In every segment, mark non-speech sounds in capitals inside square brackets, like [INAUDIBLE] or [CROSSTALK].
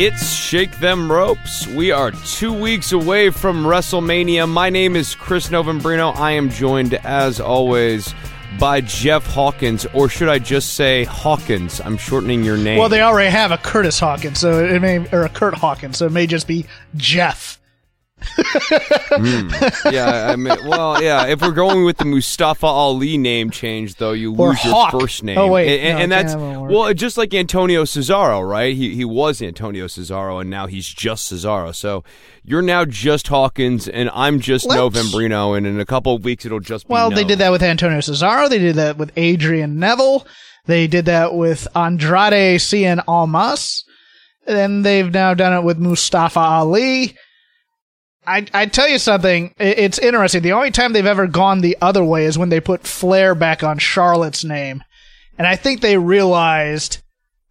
It's Shake Them Ropes. We are two weeks away from WrestleMania. My name is Chris Novembrino. I am joined, as always, by Jeff Hawkins, or should I just say Hawkins? I'm shortening your name. Well, they already have a Curtis Hawkins, so it may or a Curt Hawkins, so it may just be Jeff. Mm. Yeah, I mean, well, yeah. If we're going with the Mustafa Ali name change, though, you Or lose your first name. Oh, wait. and, No, and that's can't have it work. well, just like Antonio Cesaro, right? He he was Antonio Cesaro, and now he's just Cesaro. So you're now just Hawkins, and I'm just Let's- Novembrino, and in a couple of weeks it'll just be Well, they did that with Antonio Cesaro. They did that with Adrian Neville. They did that with Andrade Cien Almas. And they've now done it with Mustafa Ali. I I tell you something. It's interesting. The only time they've ever gone the other way is when they put Flair back on Charlotte's name, and I think they realized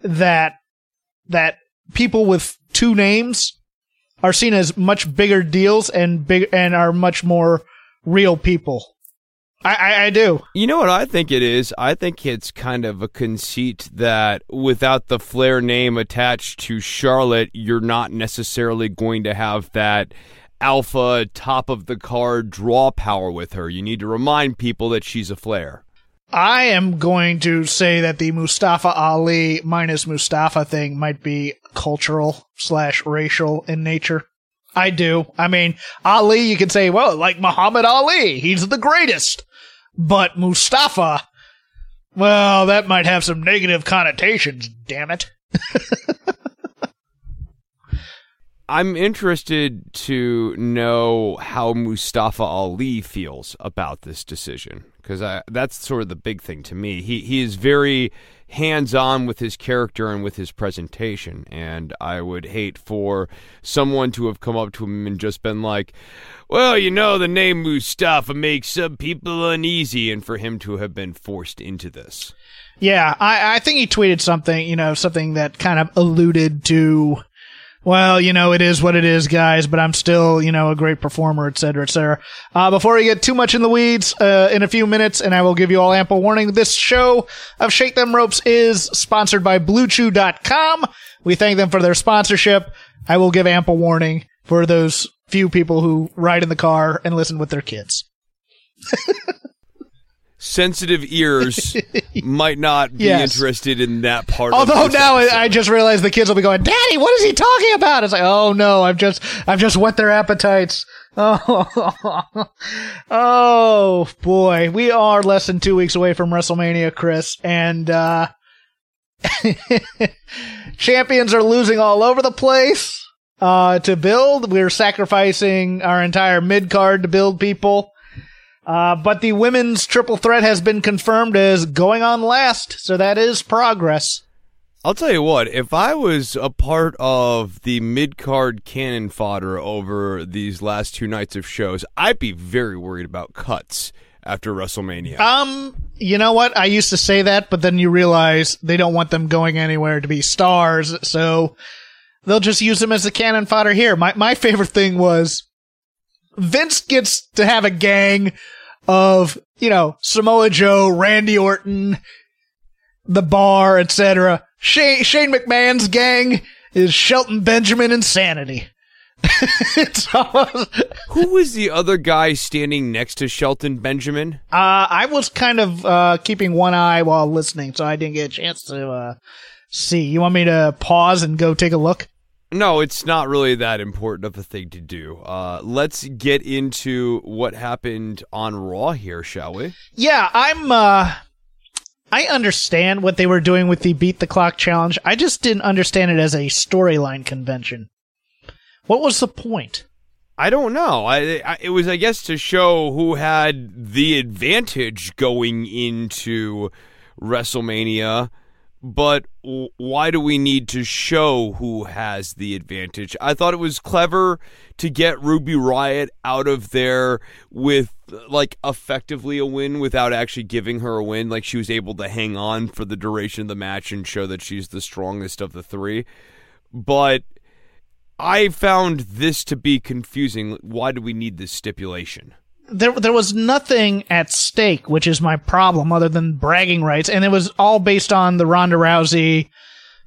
that that people with two names are seen as much bigger deals and big and are much more real people. I, I, I do. You know what I think it is? I think it's kind of a conceit that without the Flair name attached to Charlotte, you're not necessarily going to have that alpha top of the card draw power with her. You need to remind people that she's a Flair. I am going to say that the Mustafa Ali minus Mustafa thing might be cultural slash racial in nature. I do. I mean, Ali, you can say, well, like Muhammad Ali, he's the greatest. But Mustafa, well, that might have some negative connotations, damn it. [LAUGHS] I'm interested to know how Mustafa Ali feels about this decision because that's sort of the big thing to me. He he is very hands on with his character and with his presentation, and I would hate for someone to have come up to him and just been like, "Well, you know, the name Mustafa makes some people uneasy," and for him to have been forced into this. Yeah, I, I think he tweeted something, you know, something that kind of alluded to, well, you know, it is what it is, guys, but I'm still, you know, a great performer, et cetera, et cetera. Uh, before we get too much in the weeds, uh, in a few minutes, and I will give you all ample warning, this show of Shake Them Ropes is sponsored by BlueChew.com. We thank them for their sponsorship. I will give ample warning for those few people who ride in the car and listen with their kids. [LAUGHS] Sensitive ears [LAUGHS] [LAUGHS] might not be Yes. interested in that part. Although now episode. I I just realized the kids will be going, "Daddy, what is he talking about?" It's like, "Oh no, I've just I've just whet their appetites." Oh, [LAUGHS] oh boy, we are less than two weeks away from WrestleMania, Chris, and uh, [LAUGHS] champions are losing all over the place. Uh, to build, we're sacrificing our entire mid card to build people. Uh, but the women's triple threat has been confirmed as going on last, so that is progress. I'll tell you what, if I was a part of the mid card cannon fodder over these last two nights of shows, I'd be very worried about cuts after WrestleMania. Um, you know what? I used to say that, but then you realize they don't want them going anywhere to be stars, so they'll just use them as the cannon fodder here. My my favorite thing was Vince gets to have a gang of, you know, Samoa Joe, Randy Orton, the bar, etc. Shane, Shane McMahon's gang is Shelton Benjamin Insanity. [LAUGHS] it's almost, Who was the other guy standing next to Shelton Benjamin? Uh, I was kind of uh, keeping one eye while listening, so I didn't get a chance to uh, see. You want me to pause and go take a look? No, it's not really that important of a thing to do. Uh, let's get into what happened on Raw here, shall we? Yeah, I'm. uh I understand what they were doing with the beat the clock challenge. I just didn't understand it as a storyline convention. What was the point? I don't know. I, I, it was, I guess, to show who had the advantage going into WrestleMania. But why do we need to show who has the advantage? I thought it was clever to get Ruby Riott out of there with like effectively a win without actually giving her a win. Like she was able to hang on for the duration of the match and show that she's the strongest of the three. But I found this to be confusing. Why do we need this stipulation? There, there was nothing at stake, which is my problem, other than bragging rights, and it was all based on the Ronda Rousey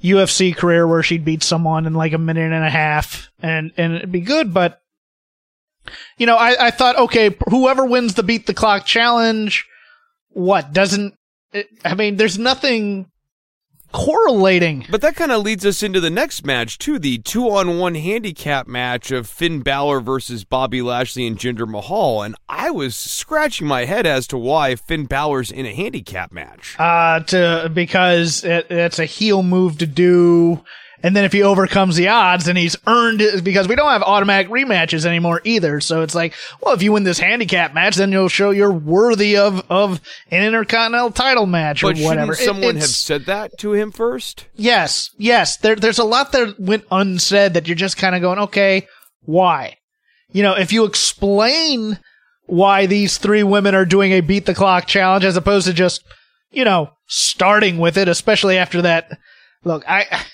UFC career where she'd beat someone in like a minute and a half, and and it'd be good. But you know, I, I thought, okay, whoever wins the beat the clock challenge, what doesn't? I mean, there's nothing correlating. But that kind of leads us into the next match, too the two on one handicap match of Finn Balor versus Bobby Lashley and Jinder Mahal. And I was scratching my head as to why Finn Balor's in a handicap match. Uh, to, because it, it's a heel move to do. And then if he overcomes the odds, then he's earned it because we don't have automatic rematches anymore either. So it's like, well, if you win this handicap match, then you'll show you're worthy of, of an intercontinental title match but or whatever. Shouldn't someone It- have said that to him first? Yes, yes. There, there's a lot that went unsaid that you're just kind of going, okay, why? You know, if you explain why these three women are doing a beat the clock challenge as opposed to just, you know, starting with it, especially after that. Look, I,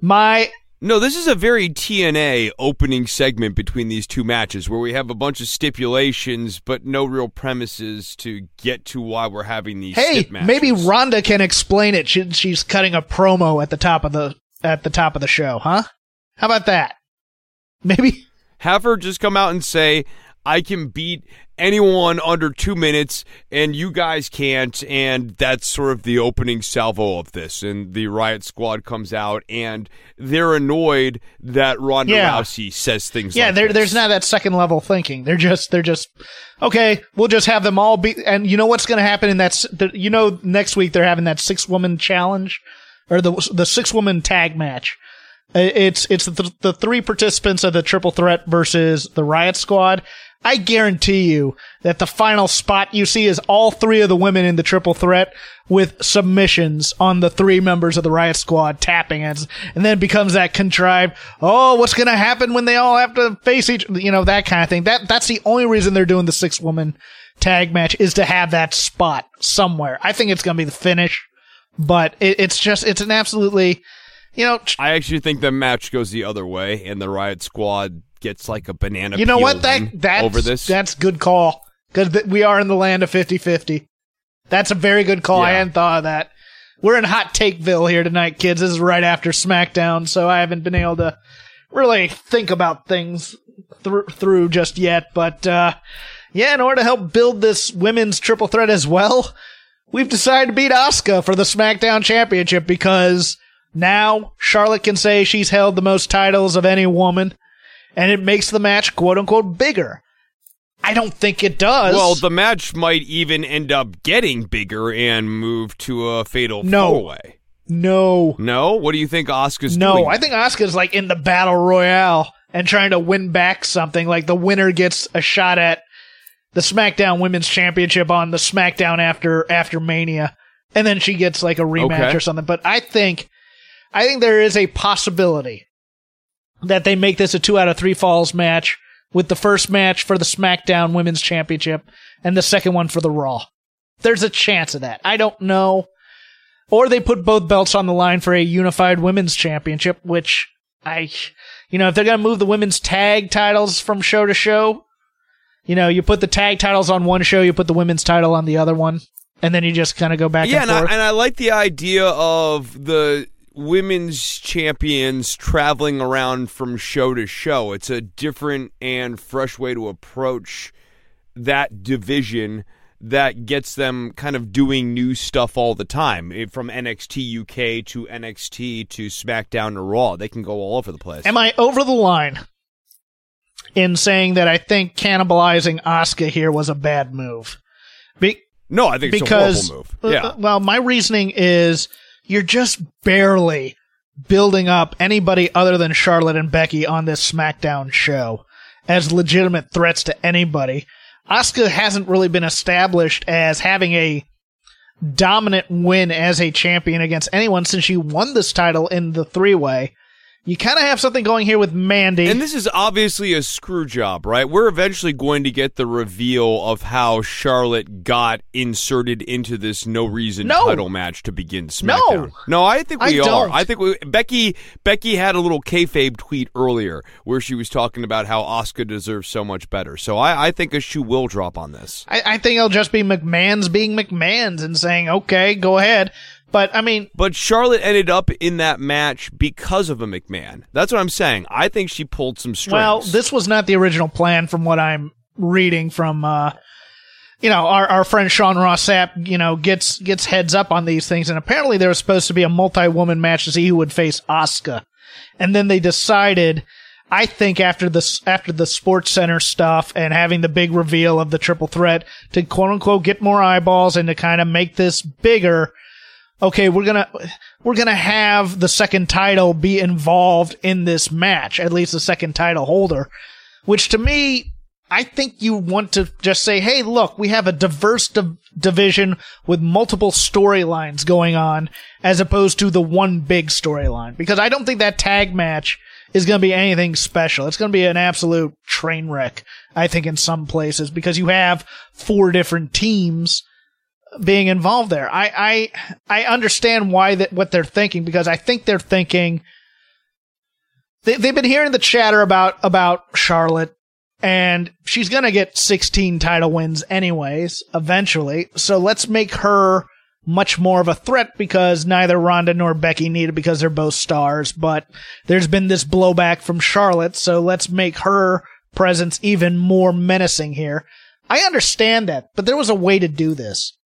my, No, this is a very TNA opening segment between these two matches where we have a bunch of stipulations but no real premises to get to why we're having these hey, maybe Ronda can explain it. She, she's cutting a promo at the top of the, at the top of the show, huh? How about that? Maybe, have her just come out and say, I can beat anyone under two minutes and you guys can't. And that's sort of the opening salvo of this. And the Riot Squad comes out and they're annoyed that Ronda Yeah. Rousey says things Yeah, like there, there's not that second level thinking. They're just, they're just, okay, we'll just have them all be, and you know what's going to happen in that, you know, next week they're having that six woman challenge, or the, the six woman tag match. It's, it's the, the three participants of the triple threat versus the Riot Squad. I guarantee you that the final spot you see is all three of the women in the triple threat with submissions on the three members of the Riot Squad tapping it. And then it becomes that contrived, oh, what's going to happen when they all have to face each, you know, that kind of thing. That, that's the only reason they're doing the six woman tag match is to have that spot somewhere. I think it's going to be the finish, but it, it's just, it's an absolutely, you know, I actually think the match goes the other way and the Riot Squad gets like a banana you know peel what? That, that's, over this. that's good call. Cause th- we are in the land of 50-50. That's a very good call. I hadn't thought of that. We're in hot takeville here tonight, kids. This is right after SmackDown, so I haven't been able to really think about things thr through just yet. But uh, yeah, in order to help build this women's triple threat as well, we've decided to beat Asuka for the SmackDown Championship because now Charlotte can say she's held the most titles of any woman, and it makes the match quote unquote bigger. I don't think it does. well, the match might even end up getting bigger and move to a fatal No. four way. no, No? What do you think Asuka's no. doing? I think Asuka's like in the battle royale and trying to win back something. Like the winner gets a shot at the SmackDown Women's Championship on the SmackDown after after Mania, and then she gets like a rematch Okay. or something. But I think, I think there is a possibility that they make this a two out of three falls match with the first match for the SmackDown Women's Championship and the second one for the Raw. There's a chance of that. I don't know. Or they put both belts on the line for a unified women's championship, which I, you know, if they're going to move the women's tag titles from show to show, you know, you put the tag titles on one show, you put the women's title on the other one, and then you just kind of go back yeah, and and I, and I like the idea of the women's champions traveling around from show to show. It's a different and fresh way to approach that division that gets them kind of doing new stuff all the time from NXT UK to NXT to SmackDown to Raw. They can go all over the place. Am I over the line in saying that I think cannibalizing Asuka here was a bad move? Be- no, I think because, it's a horrible move. Yeah. Uh, well, my reasoning is you're just barely building up anybody other than Charlotte and Becky on this SmackDown show as legitimate threats to anybody. Asuka hasn't really been established as having a dominant win as a champion against anyone since she won this title in the three way you kind of have something going here with Mandy. And this is obviously a screw job, right? We're eventually going to get the reveal of how Charlotte got inserted into this no reason no. title match to begin SmackDown. No, no I think we I are. Don't. I think we, Becky Becky had a little kayfabe tweet earlier where she was talking about how Asuka deserves so much better. So I, I think a shoe will drop on this. I, I think it'll just be McMahon's being McMahon's and saying, "Okay, go ahead." But I mean, but Charlotte ended up in that match because of a McMahon. That's what I'm saying. I think she pulled some strings. Well, this was not the original plan, from what I'm reading from. Uh, you know, our, our friend Sean Ross Sapp, you know, gets gets heads up on these things, and apparently there was supposed to be a multi woman match to see who would face Asuka, and then they decided. I think after the after the SportsCenter stuff and having the big reveal of the triple threat to quote unquote get more eyeballs and to kind of make this bigger, okay, we're gonna we're gonna have the second title be involved in this match, at least the second title holder. Which to me, I think you want to just say, hey, look, we have a diverse div- division with multiple storylines going on, as opposed to the one big storyline. Because I don't think that tag match is going to be anything special. It's going to be an absolute train wreck, I think, in some places, because you have four different teams being involved there. I I I understand why that what they're thinking because I think they're thinking they they've been hearing the chatter about about Charlotte and she's going to get 16 title wins anyways eventually. So let's make her much more of a threat because neither Ronda nor Becky need it because they're both stars, but there's been this blowback from Charlotte, so let's make her presence even more menacing here. I understand that, but there was a way to do this.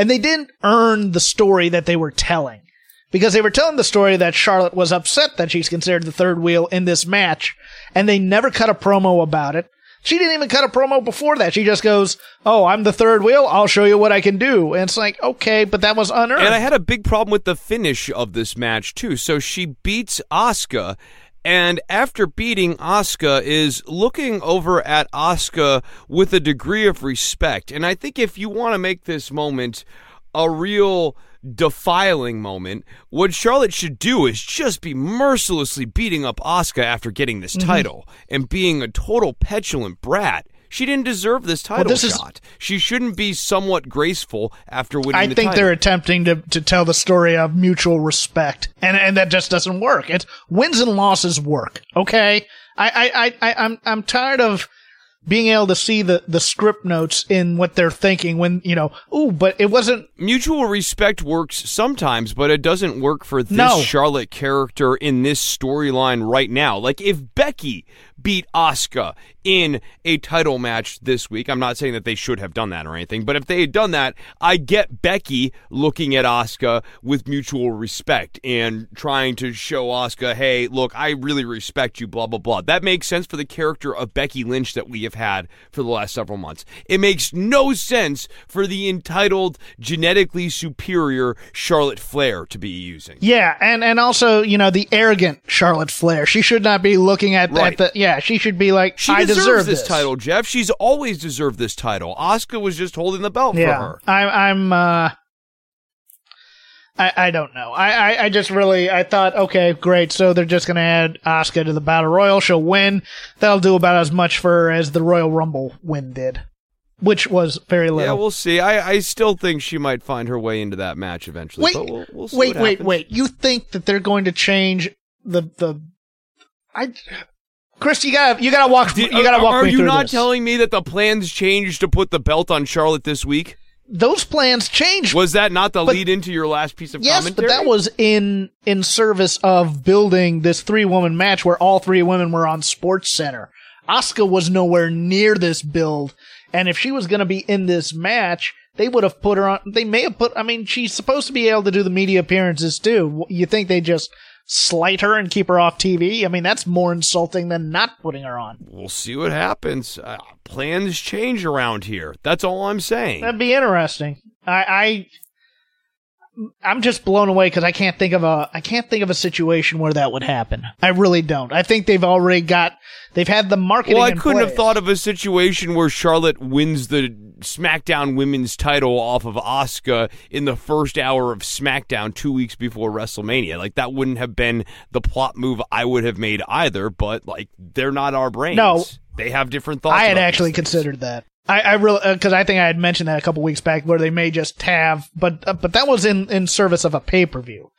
And they didn't earn the story that they were telling. Because they were telling the story that Charlotte was upset that she's considered the third wheel in this match, and they never cut a promo about it. She didn't even cut a promo before that. She just goes, "Oh, I'm the third wheel. I'll show you what I can do." And it's like, okay, but that was unearned. And I had a big problem with the finish of this match too. So she beats Asuka, and after beating Asuka is looking over at Asuka with a degree of respect. And I think if you want to make this moment a real defiling moment, what Charlotte should do is just be mercilessly beating up Asuka after getting this mm-hmm. title and being a total petulant brat. She didn't deserve this title well, this shot. Is, she shouldn't be somewhat graceful after winning. I the think title. they're attempting to, to tell the story of mutual respect, and and that just doesn't work. It's wins and losses work. Okay, I I I, I'm I'm tired of being able to see the, the script notes in what they're thinking when, you know, ooh, but it wasn't. Mutual respect works sometimes, but it doesn't work for this no. Charlotte character in this storyline right now. Like, if Becky beat Asuka in a title match this week. I'm not saying that they should have done that or anything, but if they had done that, I get Becky looking at Asuka with mutual respect and trying to show Asuka, hey, look, I really respect you, blah, blah, blah. That makes sense for the character of Becky Lynch that we have had for the last several months. It makes no sense for the entitled, genetically superior Charlotte Flair to be using. Yeah, and, and also, you know, the arrogant Charlotte Flair. She should not be looking at, right. at the, yeah, she should be like, she I deserve this. this. title, Jeff. She's always deserved this title. Asuka was just holding the belt yeah, for her. I, I'm, uh, I, I don't know. I, I, I just really I thought okay great so they're just gonna add Asuka to the battle royal she'll win that'll do about as much for her as the Royal Rumble win did, which was very little. Yeah, we'll see. I, I still think she might find her way into that match eventually. Wait, we'll, we'll wait, wait, wait. You think that they're going to change the the? I Chris, you gotta you gotta walk Did, you gotta walk are, Are you not this. telling me that the plans changed to put the belt on Charlotte this week? Those plans changed. Was that not the but, lead into your last piece of yes, commentary? but that was in in service of building this three woman match where all three women were on SportsCenter. Asuka was nowhere near this build, and if she was going to be in this match, they would have put her on. They may have put. I mean, she's supposed to be able to do the media appearances too. You think they just slight her and keep her off TV? I mean, that's more insulting than not putting her on. We'll see what happens. Uh, plans change around here. That's all I'm saying. That'd be interesting. I, I I'm just blown away because I can't think of a I can't think of a situation where that would happen. I really don't. I think they've already got they've had the marketing. Well, I couldn't have thought of a situation where Charlotte wins the SmackDown Women's title off of Asuka in the first hour of SmackDown two weeks before WrestleMania. Like that wouldn't have been the plot move I would have made either. But like they're not our brains. No. they have different thoughts. I had actually considered that. I, I really because I think I had mentioned that a couple weeks back where they may just have, but uh, but that was in in service of a pay per view.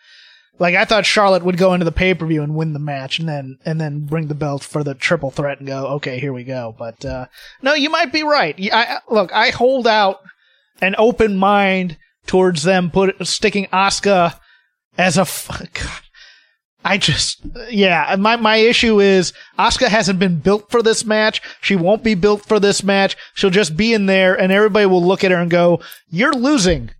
Like I thought Charlotte would go into the pay per view and win the match, and then and then bring the belt for the triple threat and go, okay, here we go. But uh, no, you might be right. I, look, I hold out an open mind towards them put sticking Asuka as a. F- [LAUGHS] God. I just, yeah, my, my issue is Asuka hasn't been built for this match. She won't be built for this match. She'll just be in there and everybody will look at her and go, you're losing.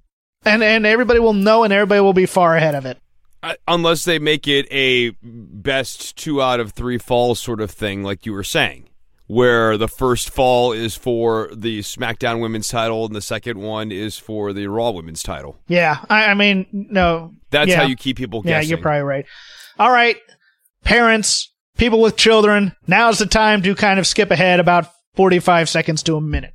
And, and everybody will know and everybody will be far ahead of it. Uh, unless they make it a best two out of three falls sort of thing, like you were saying, where the first fall is for the SmackDown Women's title and the second one is for the Raw Women's title. Yeah. I, I mean, no. That's yeah. how you keep people Yeah, you're probably right. All right. Parents, people with children, now's the time to kind of skip ahead about 45 seconds to a minute.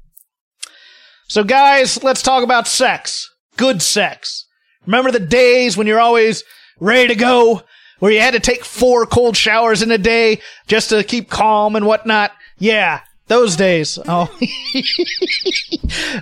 So guys, let's talk about sex. Good sex. Remember the days when you're always ready to go, where you had to take four cold showers in a day just to keep calm and whatnot? Yeah, those days. [LAUGHS] Oh.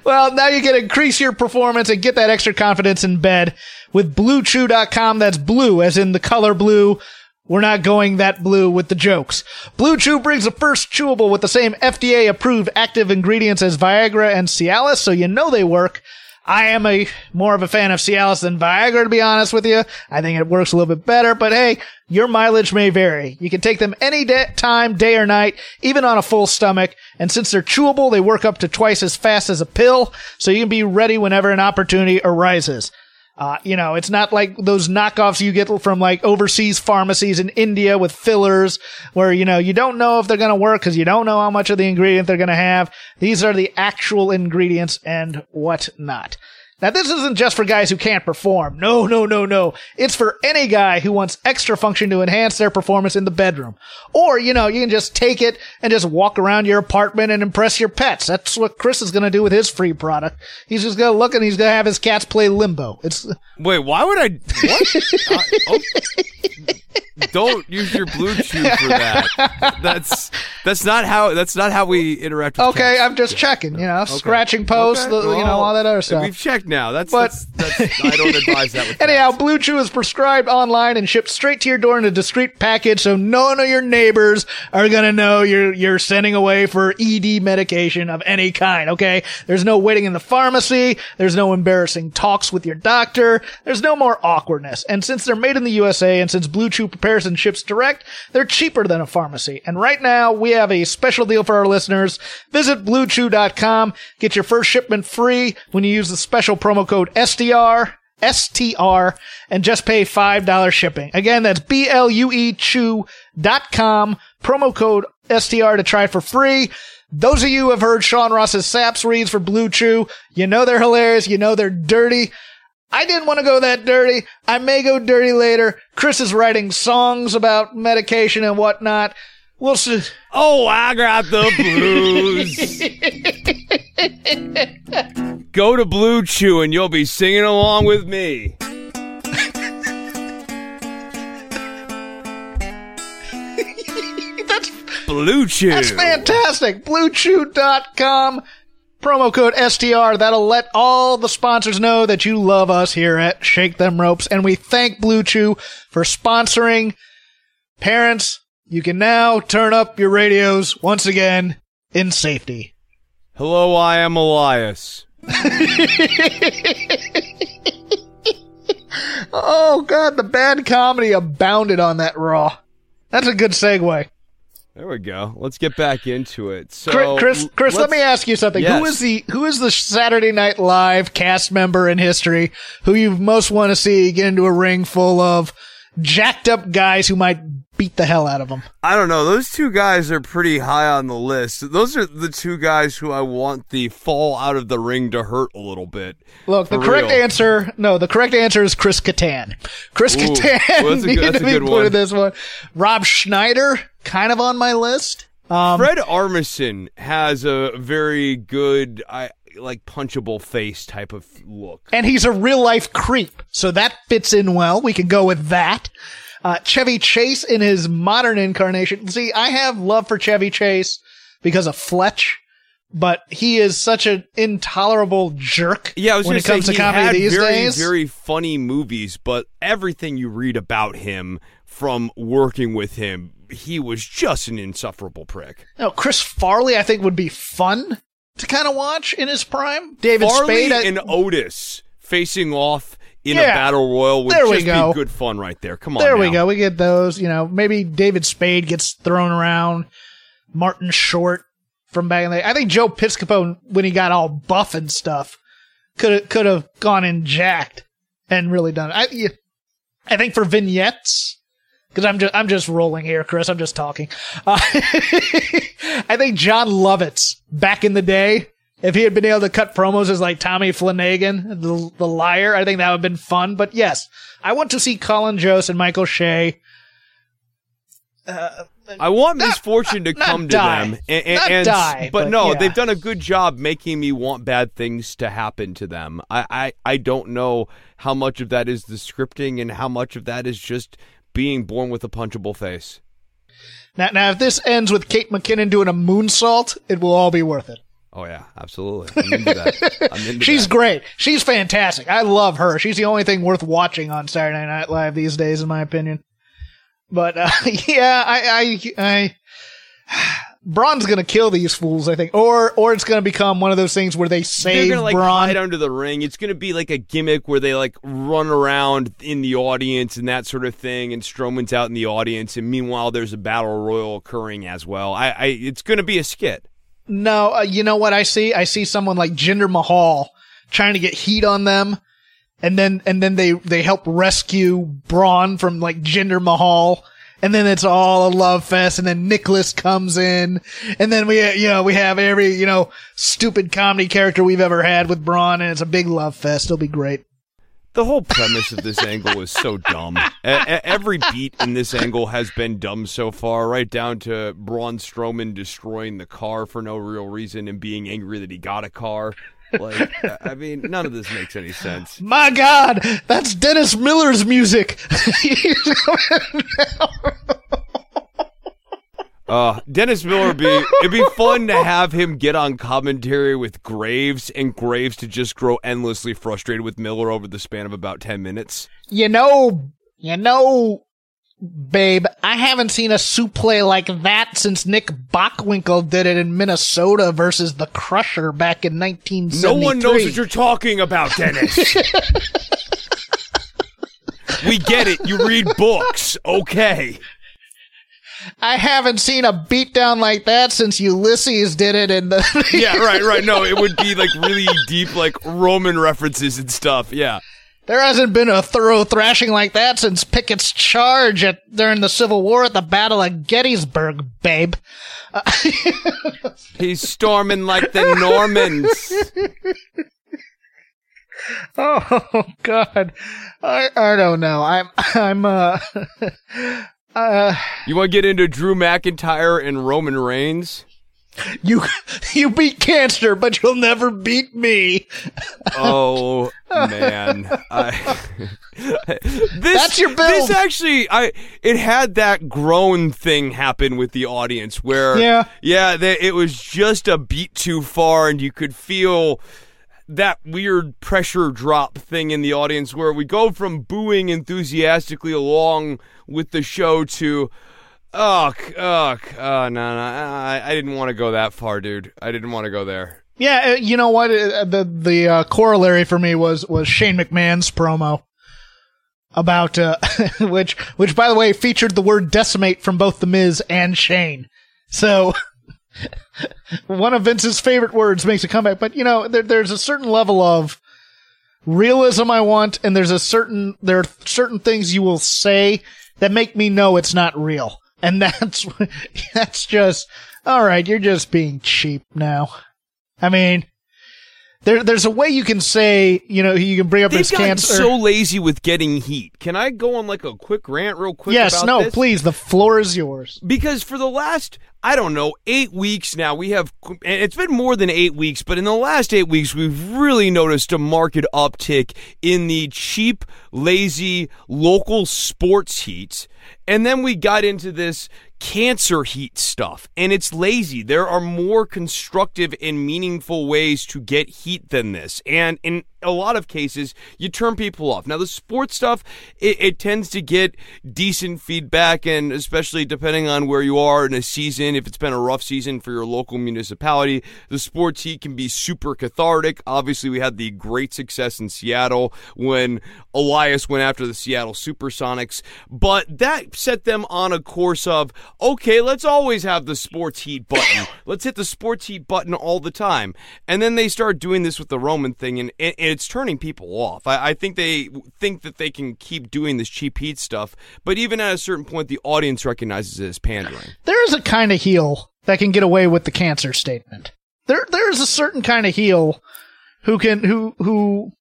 well, now you can increase your performance and get that extra confidence in bed with BlueChew.com. That's blue, as in the color blue. We're not going that blue with the jokes. Blue Chew brings the first chewable with the same FDA approved active ingredients as Viagra and Cialis, so you know they work. I am a more of a fan of Cialis than Viagra, to be honest with you. I think it works a little bit better, but hey, your mileage may vary. You can take them any day, time, day or night, even on a full stomach. And since they're chewable, they work up to twice as fast as a pill, so you can be ready whenever an opportunity arises. Uh, you know, it's not like those knockoffs you get from like overseas pharmacies in India with fillers where, you know, you don't know if they're going to work because you don't know how much of the ingredient they're going to have. These are the actual ingredients and whatnot. Now, this isn't just for guys who can't perform. No, no, no, no. It's for any guy who wants extra function to enhance their performance in the bedroom. Or, you know, you can just take it and just walk around your apartment and impress your pets. That's what Chris is going to do with his free product. He's just going to look and he's going to have his cats play limbo. It's, Wait, why would I? What? [LAUGHS] Uh, oh. Don't use your blue chew for that. That's that's not how that's not how we interact. With okay, cats. I'm just checking, you know, scratching posts, Okay, the, you know, all that other stuff. We've checked now. That's But- that's, that's I don't [LAUGHS] advise that. With Anyhow, cats. Blue Chew is prescribed online and shipped straight to your door in a discreet package, so none of your neighbors are gonna know you're you're sending away for ED medication of any kind. Okay, there's no waiting in the pharmacy. There's no embarrassing talks with your doctor. There's no more awkwardness. And since they're made in the USA, and since Blue Chew prepares and ships direct, they're cheaper than a pharmacy. And right now, we have a special deal for our listeners. Visit BlueChew.com. Get your first shipment free when you use the special promo code SDR. STR and just pay $5 shipping. Again, that's B-L-U-E chew.com, promo code STR to try it for free. Those of you who have heard Sean Ross Sapp's reads for Blue Chew, you know they're hilarious, you know they're dirty. I didn't want to go that dirty. I may go dirty later. Chris is writing songs about medication and whatnot. We'll see. Oh, I got the blues. [LAUGHS] Go to Blue Chew and you'll be singing along with me. [LAUGHS] That's Blue Chew. That's fantastic. BlueChew.com. Promo code STR. That'll let all the sponsors know that you love us here at Shake Them Ropes. And we thank Blue Chew for sponsoring. Parents, you can now turn up your radios once again in safety. Hello, I am Elias. [LAUGHS] Oh, God, the bad comedy abounded on that Raw. That's a good segue. There we go. Let's get back into it. So, Chris, Chris, let me ask you something. Who Yes. is the who is the Saturday Night Live cast member in history who you most want to see get into a ring full of jacked up guys who might beat the hell out of them? I don't know. Those two guys are pretty high on the list. Those are the two guys who I want the fall out of the ring to hurt a little bit. Look, the correct real. answer, no, the correct answer is Chris Kattan. Chris Ooh, Kattan [LAUGHS] well, that's a good- needed to be good put one. in this one. Rob Schneider, kind of on my list. Um, Fred Armisen has a very good, I like punchable face type of look. and he's a real life creep, so that fits in well. We can go with that. Uh, Chevy Chase in his modern incarnation. See, I have love for Chevy Chase because of Fletch, but he is such an intolerable jerk Yeah, I was when it comes to comedy had these very, days. very funny movies, but everything you read about him from working with him, he was just an insufferable prick. no, Chris Farley, I think, would be fun to kind of watch in his prime. David Farley Spade, I- and Otis facing off in a battle royal would There just go. be good fun right there. Come on, There we go. We get those. You know, maybe David Spade gets thrown around. Martin Short from back in the day. I think Joe Piscopo, when he got all buff and stuff, could have could have gone in jacked and really done. it. I I think for vignettes. Because I'm just I'm just rolling here, Chris. I'm just talking. Uh, [LAUGHS] I think Jon Lovitz back in the day, if he had been able to cut promos as like Tommy Flanagan, the, the liar, I think that would have been fun. But yes, I want to see Colin Jost and Michael Che. Uh, I want misfortune to not come to die. them, and, and, Not and- die, but, but no, yeah. they've done a good job making me want bad things to happen to them. I, I, I don't know how much of that is the scripting and how much of that is just being born with a punchable face. Now, now, if this ends with Kate McKinnon doing a moonsault, it will all be worth it. Oh yeah, absolutely. I'm into that. I'm [LAUGHS] into She's that. great. She's fantastic. I love her. She's the only thing worth watching on Saturday Night Live these days, in my opinion. But uh, [LAUGHS] yeah, I, I, I, [SIGHS] Braun's gonna kill these fools, I think, or or it's gonna become one of those things where they They're save gonna like Braun. hide under the ring. It's gonna be like a gimmick where they like run around in the audience and that sort of thing, and Strowman's out in the audience, and meanwhile there's a battle royal occurring as well. I, I it's gonna be a skit. No, uh, you know what I see? I see someone like Jinder Mahal trying to get heat on them, and then and then they they help rescue Braun from like Jinder Mahal, and then it's all a love fest, and then Nicholas comes in, and then we you know we have every you know stupid comedy character we've ever had with Braun, and it's a big love fest. It'll be great. The whole premise of this angle is so dumb. E- every beat in this angle has been dumb so far, right down to Braun Strowman destroying the car for no real reason and being angry that he got a car. Like, I mean, none of this makes any sense. My God, that's Dennis Miller's music. [LAUGHS] Uh, Dennis Miller would be [LAUGHS] it'd be fun to have him get on commentary with Graves and Graves to just grow endlessly frustrated with Miller over the span of about ten minutes. You know, you know, babe, I haven't seen a suplex like that since Nick Bockwinkel did it in Minnesota versus the Crusher back in 1973. No one knows what you're talking about, Dennis. [LAUGHS] we get it. You read books, okay? I haven't seen a beatdown like that since Ulysses did it in the. [LAUGHS] Yeah, right, right. No, it would be like really [LAUGHS] deep, like Roman references and stuff. Yeah. there hasn't been a thorough thrashing like that since Pickett's charge at during the Civil War at the Battle of Gettysburg, babe. He's storming like the Normans. [LAUGHS] Oh God, I I don't know. I'm I'm uh uh You want to get into Drew McIntyre and Roman Reigns? you [LAUGHS] you beat cancer, but you'll never beat me. Oh [LAUGHS] man, I, [LAUGHS] this That's your build. This actually, I it had that groan thing happen with the audience where Yeah. yeah, they, it was just a beat too far, and you could feel that weird pressure drop thing in the audience where we go from booing enthusiastically along with the show to. Ugh, ugh, oh, no, no, I, I didn't want to go that far, dude. I didn't want to go there. Yeah, uh, you know what? Uh, The the uh, corollary for me was was Shane McMahon's promo about uh, [LAUGHS] which which by the way featured the word decimate from both the Miz and Shane. So [LAUGHS] [LAUGHS] one of Vince's favorite words makes a comeback, but you know, there, there's a certain level of realism I want, and there's a certain there are certain things you will say that make me know it's not real, and [LAUGHS] that's that's just all right. You're just being cheap now. I mean, there, there's a way you can say, you know, you can bring up They've his cancer. so lazy with getting heat. Can I go on like a quick rant, real quick? yes, no, this? please. The floor is yours. because for the last I don't know eight weeks now we have it's been more than eight weeks, but in the last eight weeks we've really noticed a market uptick in the cheap, lazy local sports heat, and then we got into this cancer heat stuff and it's lazy. There are more constructive and meaningful ways to get heat than this. And in a lot of cases you turn people off. Now the sports stuff it, it tends to get decent feedback and especially depending on where you are in a season if it's been a rough season for your local municipality the sports heat can be super cathartic. Obviously we had the great success in seattle when elias went after the seattle supersonics but that set them on a course of okay let's always have the sports heat button. Let's hit the sports heat button all the time. And then they start doing this with the roman thing and, and it's turning people off I, I think they think that they can keep doing this cheap heat stuff but even at a certain point the audience recognizes it as pandering There is a kind of heel that can get away with the cancer statement. There, there is a certain kind of heel who can, who, who,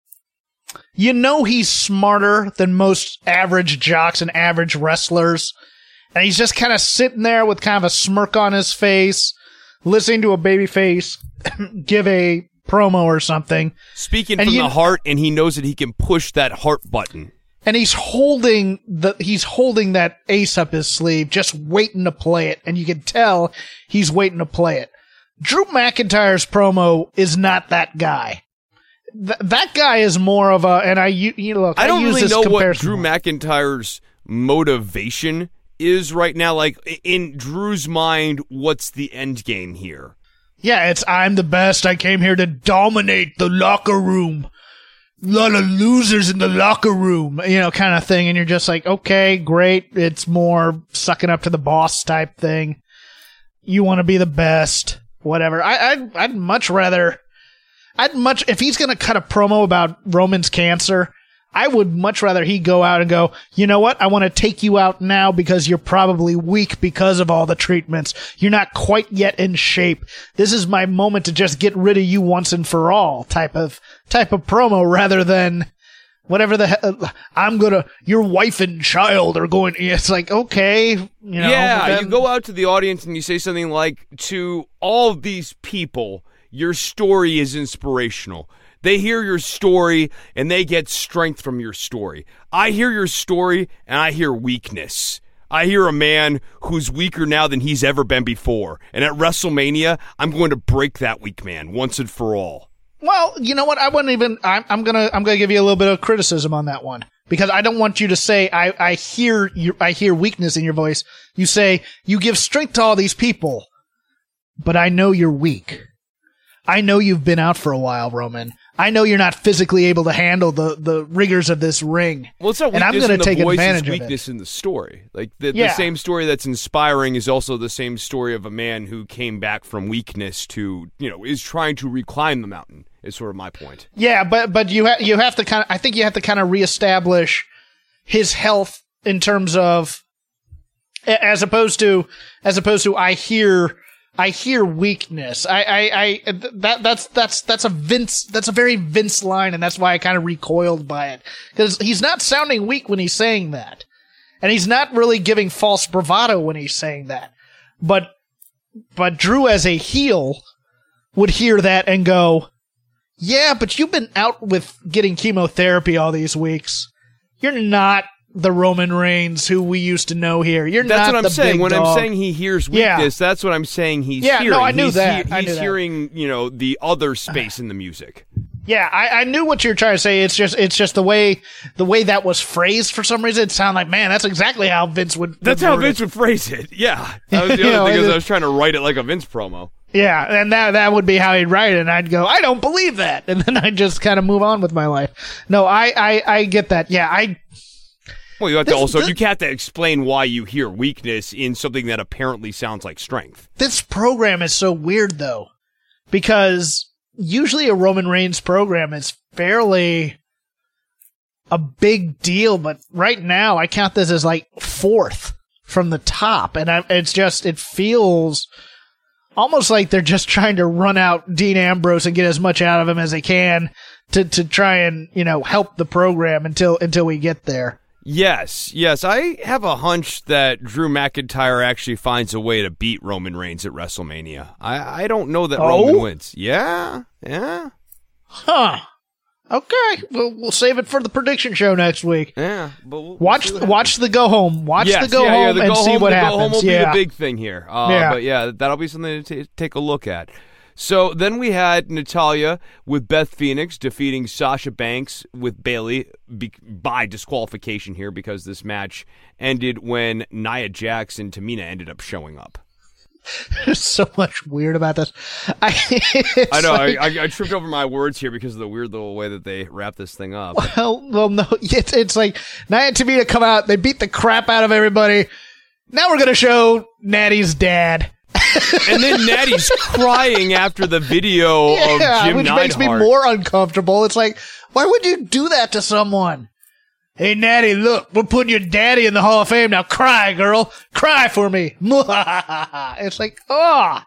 you know, he's smarter than most average jocks and average wrestlers. And he's just kind of sitting there with kind of a smirk on his face, listening to a baby face [LAUGHS] give a promo or something. speaking And from you- the heart and he knows that he can push that heart button and he's holding the he's holding that ace up his sleeve, just waiting to play it, and you can tell he's waiting to play it. Drew McIntyre's promo is not that guy. Th- that guy is more of a, and I you, look. I don't use really this know what Drew. McIntyre's motivation is right now. Like in Drew's mind, what's the end game here? Yeah, it's I'm the best. I came here to dominate the locker room. A lot of losers in the locker room, you know, kind of thing. And you're just like, okay, great. It's more sucking up to the boss type thing. You want to be the best, whatever. I, I'd, I'd much rather, I'd much, if he's going to cut a promo about Roman's cancer, I would much rather he go out and go, you know what? I want to take you out now because you're probably weak because of all the treatments. You're not quite yet in shape. This is my moment to just get rid of you once and for all type of, type of promo rather than whatever the hell. Uh, I'm gonna, your wife and child are going, it's like, okay, you know. yeah, then- you go out to the audience and you say something like, "To all these people, your story is inspirational." They hear your story and they get strength from your story. I hear your story and I hear weakness. I hear a man who's weaker now than he's ever been before. And at WrestleMania, I'm going to break that weak man once and for all. Well, you know what? I wouldn't even. I'm, I'm gonna. I'm gonna give you a little bit of criticism on that one because I don't want you to say I. I hear. I hear weakness in your voice. You say you give strength to all these people, but I know you're weak. I know you've been out for a while, Roman. I know you're not physically able to handle the the rigors of this ring. Well, it's not And I'm in the take advantage of it. weakness in the story. Like the, the same story that's inspiring is also the same story of a man who came back from weakness to, you know, is trying to reclimb the mountain. Is sort of my point. Yeah, but but you ha- you have to kind of. I think you have to kind of reestablish his health in terms of as opposed to as opposed to I hear I hear weakness. I I, I that that's that's that's a Vince that's a very Vince line, and that's why I kind of recoiled by it because he's not sounding weak when he's saying that, and he's not really giving false bravado when he's saying that. But but Drew as a heel would hear that and go, yeah, but you've been out with getting chemotherapy all these weeks. You're not the Roman Reigns who we used to know here. You're That's not what I'm saying. When dog. I'm saying he hears Yeah. weakness, that's what I'm saying he's Yeah, no, hearing. I knew he's that. I he's knew that. hearing, you know, the other space in the music. yeah, I, I knew what you're trying to say. It's just it's just the way the way that was phrased for some reason. It sounded like man, that's exactly how Vince would. That's how word it. Vince would phrase it. Yeah. That was [LAUGHS] the You other know, thing is I was trying to write it like a Vince promo. Yeah, and that that would be how he'd write it, and I'd go, I don't believe that, [LAUGHS] and then I'd just kind of move on with my life. No, I I I get that. Yeah, I Well, you have to also this- you have to explain why you hear weakness in something that apparently sounds like strength. This program is so weird though, because usually a Roman Reigns program is fairly a big deal, but right now I count this as like fourth from the top, and I, it's just it feels almost like they're just trying to run out Dean Ambrose and get as much out of him as they can to to try and you know help the program until until we get there. Yes, yes. I have a hunch that Drew McIntyre actually finds a way to beat Roman Reigns at WrestleMania. I, I don't know that Oh? Roman wins. Yeah, yeah, Huh. Okay, well, we'll save it for the prediction show next week. yeah. But we'll, we'll Watch watch the go home. Watch Yes, the go yeah, yeah, home the and go see home, what the happens. Go home will yeah. be the big thing here. Uh, Yeah. But yeah, that'll be something to ta take a look at. So then we had Natalya with Beth Phoenix defeating Sasha Banks with Bayley by disqualification here because this match ended when Nia Jax and Tamina ended up showing up. [LAUGHS] There's so much weird about this. I, [LAUGHS] I know like- I, I, I tripped over my words here because of the weird little way that they wrap this thing up. well, well, no, [LAUGHS] it's, it's like Nia and Tamina come out, they beat the crap out of everybody. Now we're gonna show Natty's dad. And then Natty's crying after the video of Jim which makes me more uncomfortable. It's like, why would you do that to someone? Hey, Natty, look, we're putting your daddy in the Hall of Fame. Now cry, girl. Cry for me. [LAUGHS] it's like, oh,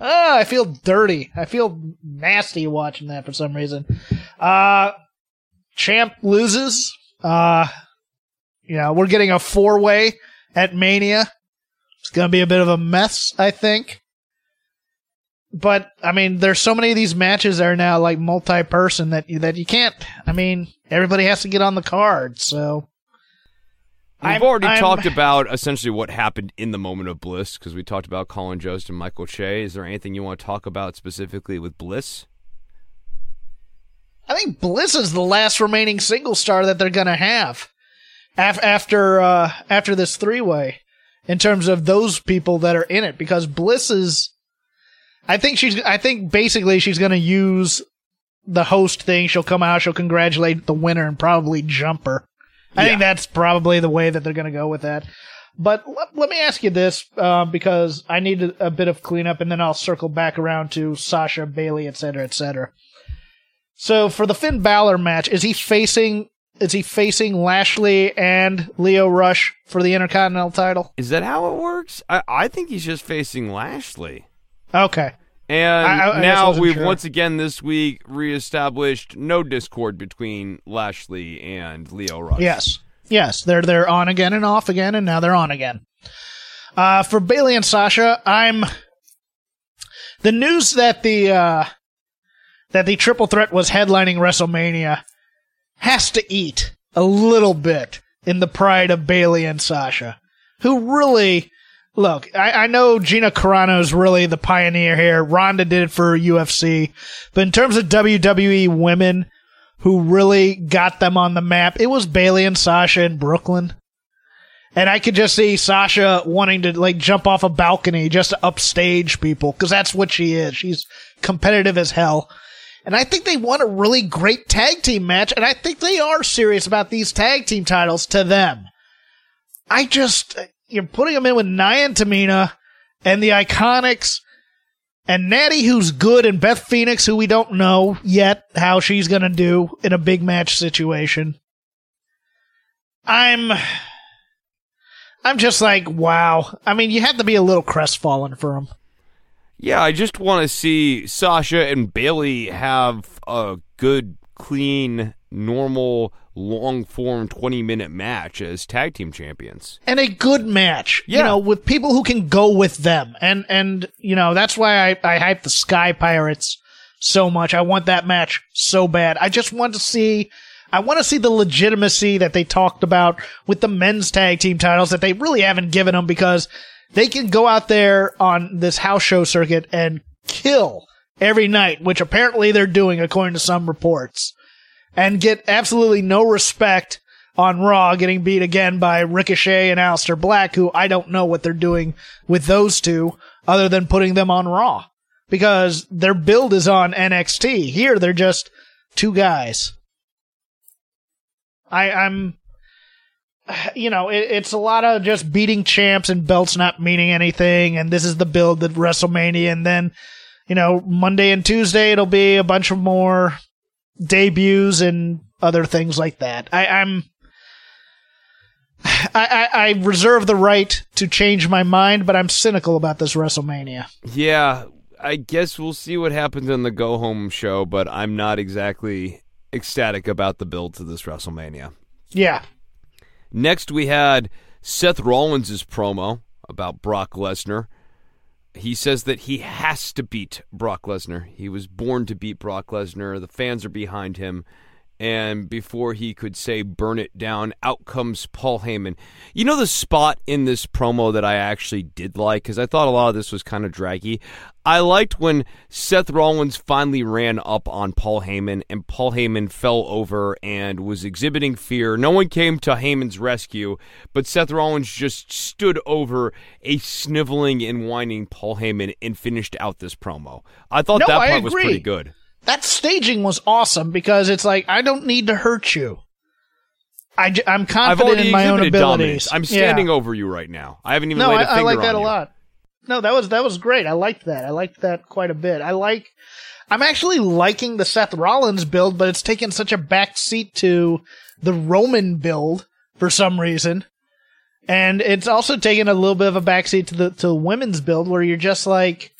oh, I feel dirty. I feel nasty watching that for some reason. Uh, champ loses. Uh, you know, we're getting a four way at Mania. It's going to be a bit of a mess, I think but I mean, there's so many of these matches that are now like multi-person that you, that you can't. I mean, everybody has to get on the card. So We've I'm- already I'm- talked about essentially what happened in the moment of Bliss because we talked about Colin Jost and Michael Che. Is there anything you want to talk about specifically with Bliss? I think Bliss is the last remaining single star that they're gonna have af- after uh, after this three way in terms of those people that are in it because Bliss is. I think she's. I think basically she's gonna use the host thing. She'll come out. She'll congratulate the winner and probably jump her. I think that's probably the way that they're gonna go with that. But let, let me ask you this, uh, because I need a, a bit of cleanup, and then I'll circle back around to Sasha, Bayley, etc., cetera, et cetera. So for the Finn Balor match, is he facing is he facing Lashley and Lio Rush for the Intercontinental title? Is that how it works? I, I think he's just facing Lashley. Okay. And I- I now we've sure. once again this week reestablished no discord between Lashley and Lio Rush. Yes. Yes. They're they're on again and off again, and now they're on again. Uh, for Bayley and Sasha, I'm the news that the uh, that the triple threat was headlining WrestleMania has to eat a little bit in the pride of Bayley and Sasha, who really look. I, I know Gina Carano is really the pioneer here. Ronda did it for UFC, but in terms of WWE women who really got them on the map, it was Bayley and Sasha in Brooklyn. And I could just see Sasha wanting to like jump off a balcony just to upstage people because that's what she is. She's competitive as hell. And I think they want a really great tag team match. And I think they are serious about these tag team titles to them. I just, you're putting them in with Nia and Tamina and the Iconics and Natty, who's good, and Beth Phoenix, who we don't know yet how she's gonna do in a big match situation. I'm, I'm just like, wow. I mean, you have to be a little crestfallen for him. Yeah, I just want to see Sasha and Bayley have a good, clean, normal, long form 20 minute match as tag team champions. and a good match. You know, with people who can go with them. And and you know, that's why I, I hype the Sky Pirates so much. I want that match so bad. I just want to see I want to see the legitimacy that they talked about with the men's tag team titles that they really haven't given them because they can go out there on this house show circuit and kill every night, which apparently they're doing according to some reports and get absolutely no respect on Raw, getting beat again by Ricochet and Aleister Black, who I don't know what they're doing with those two other than putting them on Raw because their build is on NXT. Here, they're just two guys. I, I'm, [SIGHS] you know, it, it's a lot of just beating champs and belts not meaning anything. And this is the build at WrestleMania. And then, you know, Monday and Tuesday, it'll be a bunch of more debuts and other things like that. I, I'm, [SIGHS] I, I, I reserve the right to change my mind, but I'm cynical about this WrestleMania. Yeah, I guess we'll see what happens in the go home show, but I'm not exactly ecstatic about the build to this WrestleMania. Yeah. Next, we had Seth Rollins' promo about Brock Lesnar. He says that he has to beat Brock Lesnar. He was born to beat Brock Lesnar. The fans are behind him and before he could say burn it down, out comes Paul Heyman. You know the spot in this promo that I actually did like because I thought a lot of this was kind of draggy. I liked when Seth Rollins finally ran up on Paul Heyman and Paul Heyman fell over and was exhibiting fear. No one came to Heyman's rescue, but Seth Rollins just stood over a sniveling and whining Paul Heyman and finished out this promo. I thought no, that part was pretty good that staging was awesome because it's like I don't need to hurt you. I, am confident in my own abilities. Dominance. I'm standing yeah. over you right now. I haven't even no, laid a I, I like that a you. lot. No, that was that was great. I liked that. I liked that quite a bit. I like. I'm actually liking the Seth Rollins build, but it's taken such a back seat to the Roman build for some reason, and it's also taken a little bit of a backseat to the to the women's build, where you're just like,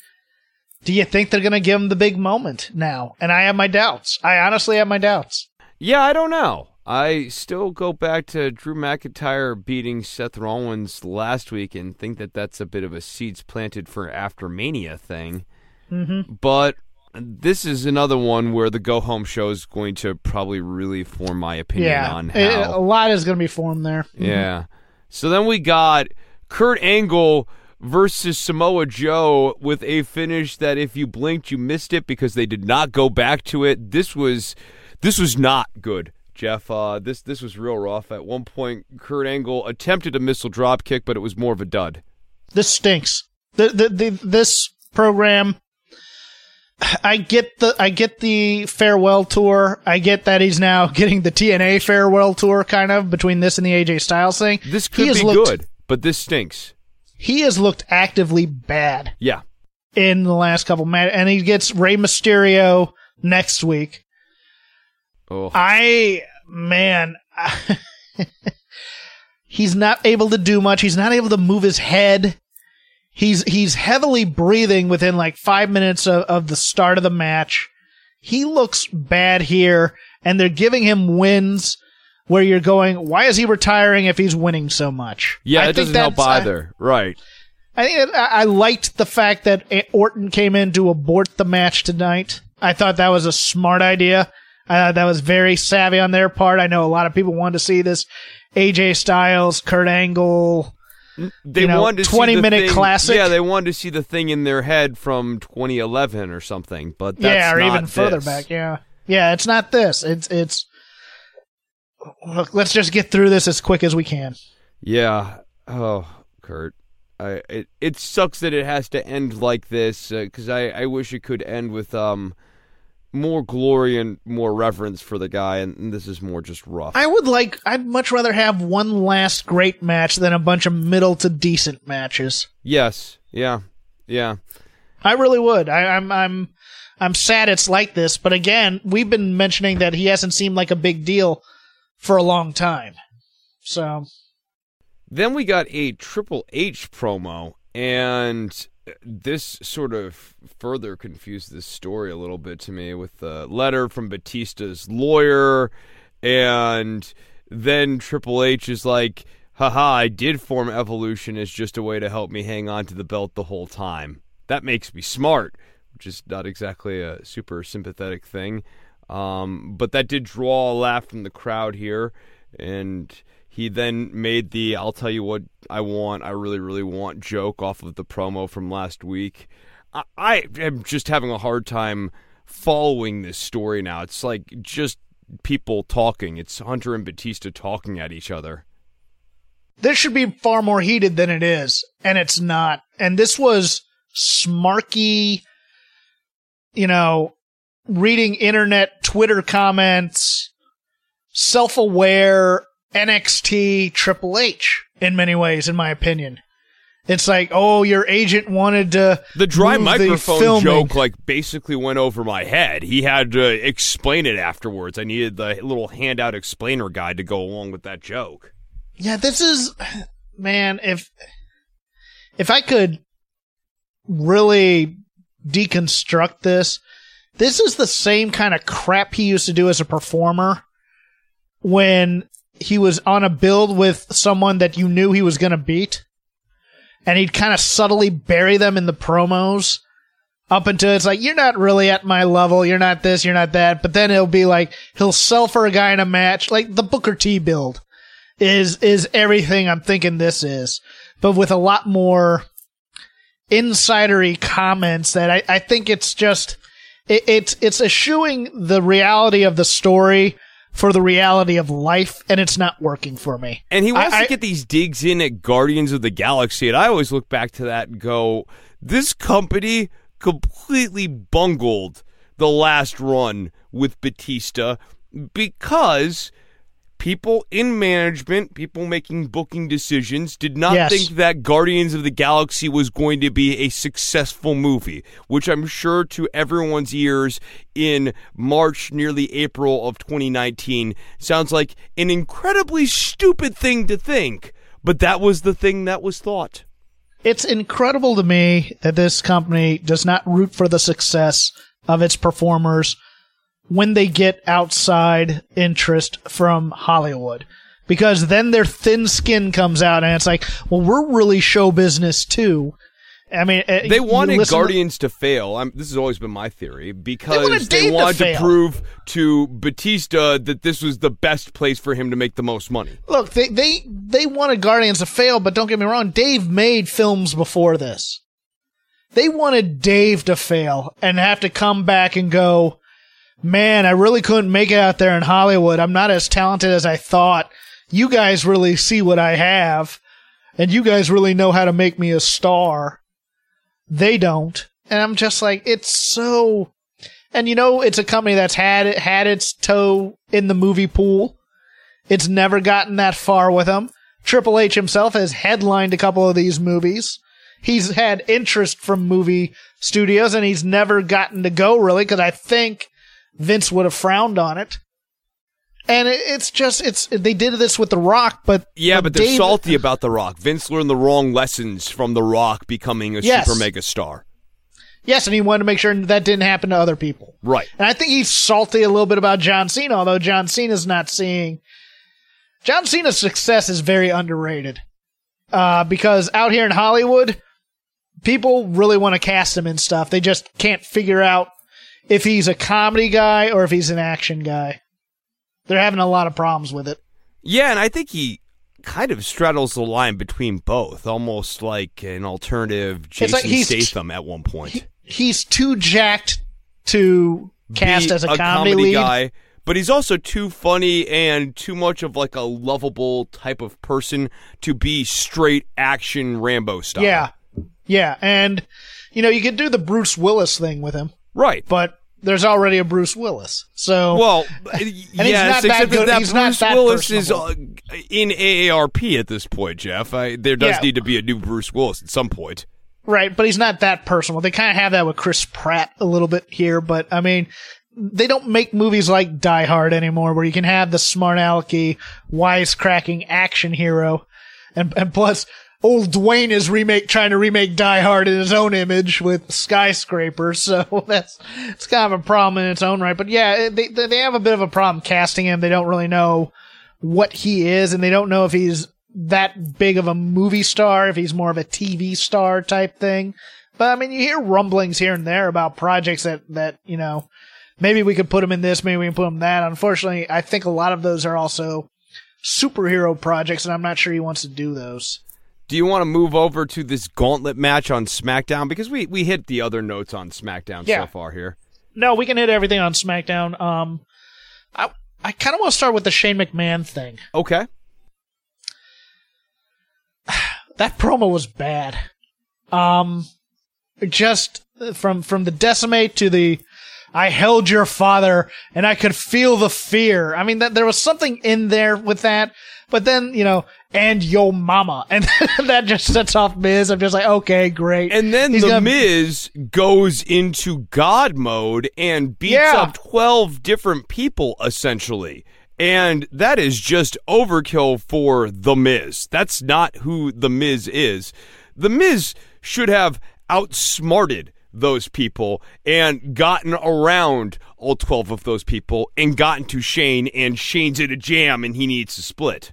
do you think they're going to give him the big moment now? And I have my doubts. I honestly have my doubts. Yeah, I don't know. I still go back to Drew McIntyre beating Seth Rollins last week and think that that's a bit of a seeds planted for after Mania thing. Mm-hmm. But this is another one where the go home show is going to probably really form my opinion yeah, on how. a lot is going to be formed there. Mm-hmm. Yeah. So then we got Kurt Angle versus Samoa Joe with a finish that if you blinked you missed it because they did not go back to it. This was this was not good. Jeff, uh, this this was real rough. At one point, Kurt Angle attempted a missile drop kick, but it was more of a dud. This stinks. The, the, the, this program, I get the I get the farewell tour. I get that he's now [LAUGHS] getting the TNA farewell tour, kind of between this and the AJ Styles thing. This could be looked, good, but this stinks he has looked actively bad. Yeah. In the last couple matches, and he gets Rey Mysterio next week. Oh. I man, [LAUGHS] he's not able to do much. He's not able to move his head. He's he's heavily breathing within like five minutes of, of the start of the match. He looks bad here, and they're giving him wins where you're going, why is he retiring if he's winning so much? Yeah, I it doesn't help either. I, right. I think I, I liked the fact that Orton came in to abort the match tonight. I thought that was a smart idea. I thought that was very savvy on their part. I know a lot of people wanted to see this AJ Styles, Kurt Angle, they you know, wanted to 20 minute thing, classic. Yeah, they wanted to see the thing in their head from 2011 or something, but yeah, or even this. further back. Yeah, yeah, it's not this. It's it's let's just get through this as quick as we can. Yeah. Oh, Kurt. I it it sucks that it has to end like this because uh, I I wish it could end with um more glory and more reverence for the guy, and, and, this is more just rough. I would like. I'd much rather have one last great match than a bunch of middle to decent matches. Yes. Yeah. Yeah. I really would. I, I'm. I'm. I'm sad it's like this, but again, we've been mentioning that he hasn't seemed like a big deal for a long time. So. Then we got a Triple H promo, and this sort of further confused this story a little bit to me with the letter from Batista's lawyer, and then Triple H is like, haha, I did form Evolution as just a way to help me hang on to the belt the whole time. That makes me smart, which is not exactly a super sympathetic thing. Um, but that did draw a laugh from the crowd here, and he then made the "I'll tell you what I want, I really, really want" joke off of the promo from last week. I, I am just having a hard time following this story now. It's like just people talking. It's Hunter and Batista talking at each other. This should be far more heated than it is, and it's not. And this was smarky, you know, reading internet Twitter comments, self aware, NXT Triple H in many ways, in my opinion. It's like, oh, your agent wanted to The dry microphone filming. joke like basically went over my head. He had to explain it afterwards. I needed the little handout explainer guide to go along with that joke. Yeah, this is man, if if I could really deconstruct this, this is the same kind of crap he used to do as a performer when he was on a build with someone that you knew he was going to beat and he'd kind of subtly bury them in the promos up until it's like you're not really at my level, you're not this, you're not that, but then it'll be like he'll sell for a guy in a match. Like the Booker T build is is everything I'm thinking this is, but with a lot more insidery comments that I, I think it's just it, it's it's eschewing the reality of the story for the reality of life, and it's not working for me. And he wants I- to get these digs in at Guardians of the Galaxy, and I always look back to that and go, this company completely bungled the last run with Batista because people in management, people making booking decisions, did not Yes. think that Guardians of the Galaxy was going to be a successful movie, which I'm sure to everyone's ears in March, nearly April of 2019, sounds like an incredibly stupid thing to think, but that was the thing that was thought. It's incredible to me that this company does not root for the success of its performers when they get outside interest from Hollywood. Because then their thin skin comes out and it's like, well, we're really show business too. I mean, uh, They wanted listen to- Guardians to fail. I'm, this has always been my theory because wanted they, Dave to wanted to, prove to Batista that this was the best place for him to make the most money. Look, they, they, they wanted Guardians to fail, but don't get me wrong, Dave made films before this. They wanted Dave to fail and have to come back and go, man, I really couldn't make it out there in Hollywood. I'm not as talented as I thought. You guys really see what I have, and you guys really know how to make me a star. They don't. And I'm just like, it's so, and you know, it's a company that's had it, had its toe in the movie pool. It's never gotten that far with them. Triple H himself has headlined a couple of these movies. He's had interest from movie studios and he's never gotten to go really because I think Vince would have frowned on it. And it, it's just, it's, they did this with The Rock, but. Yeah, but they're Dave- salty about The Rock. Vince learned the wrong lessons from The Rock becoming a Yes. super mega star. Yes, and he wanted to make sure that didn't happen to other people. Right. And I think he's salty a little bit about John Cena, although John Cena's not seeing. John Cena's success is very underrated. Uh, because out here in Hollywood, people really want to cast him in stuff. They just can't figure out if he's a comedy guy or if he's an action guy. They're having a lot of problems with it. Yeah, and I think he kind of straddles the line between both, almost like an alternative Jason like Statham at one point. He's too jacked to cast Be as a, comedy, lead. guy, but he's also too funny and too much of like a lovable type of person to be straight action Rambo style. Yeah. Yeah. And, you know, you could do the Bruce Willis thing with him. Right. but there's already a Bruce Willis. So Well, [LAUGHS] yes, not that except that he's not Bruce that Willis is uh, in AARP at this point, Jeff. I, there does Yeah. need to be a new Bruce Willis at some point. right, but he's not that personal. They kind of have that with Chris Pratt a little bit here, but I mean, they don't make movies like Die Hard anymore, where you can have the smart alecky, wisecracking action hero, and and plus. Old Dwayne is remake trying to remake Die Hard in his own image with skyscrapers, [LAUGHS] so that's it's kind of a problem in its own right. But yeah, they they have a bit of a problem casting him. They don't really know what he is, and they don't know if he's that big of a movie star, if he's more of a TV star type thing. But I mean, you hear rumblings here and there about projects that that you know maybe we could put him in this, maybe we can put him in that. Unfortunately, I think a lot of those are also superhero projects, and I'm not sure he wants to do those. Do you want to move over to this gauntlet match on SmackDown? Because we, we hit the other notes on SmackDown Yeah. so far here. No, we can hit everything on SmackDown. Um, I I kind of want to start with the Shane McMahon thing. Okay. [SIGHS] that promo was bad. Um, just from from the decimate to the I held your father and I could feel the fear. I mean, that there was something in there with that. But then, you know, and yo mama. [LAUGHS] And that just sets off Miz. I'm just like, okay, great. And then He's the gonna- Miz goes into God mode and beats Yeah. up twelve different people essentially. And that is just overkill for the Miz. That's not who the Miz is. The Miz should have outsmarted those people and gotten around all 12 of those people and gotten to Shane and Shane's in a jam and he needs to split.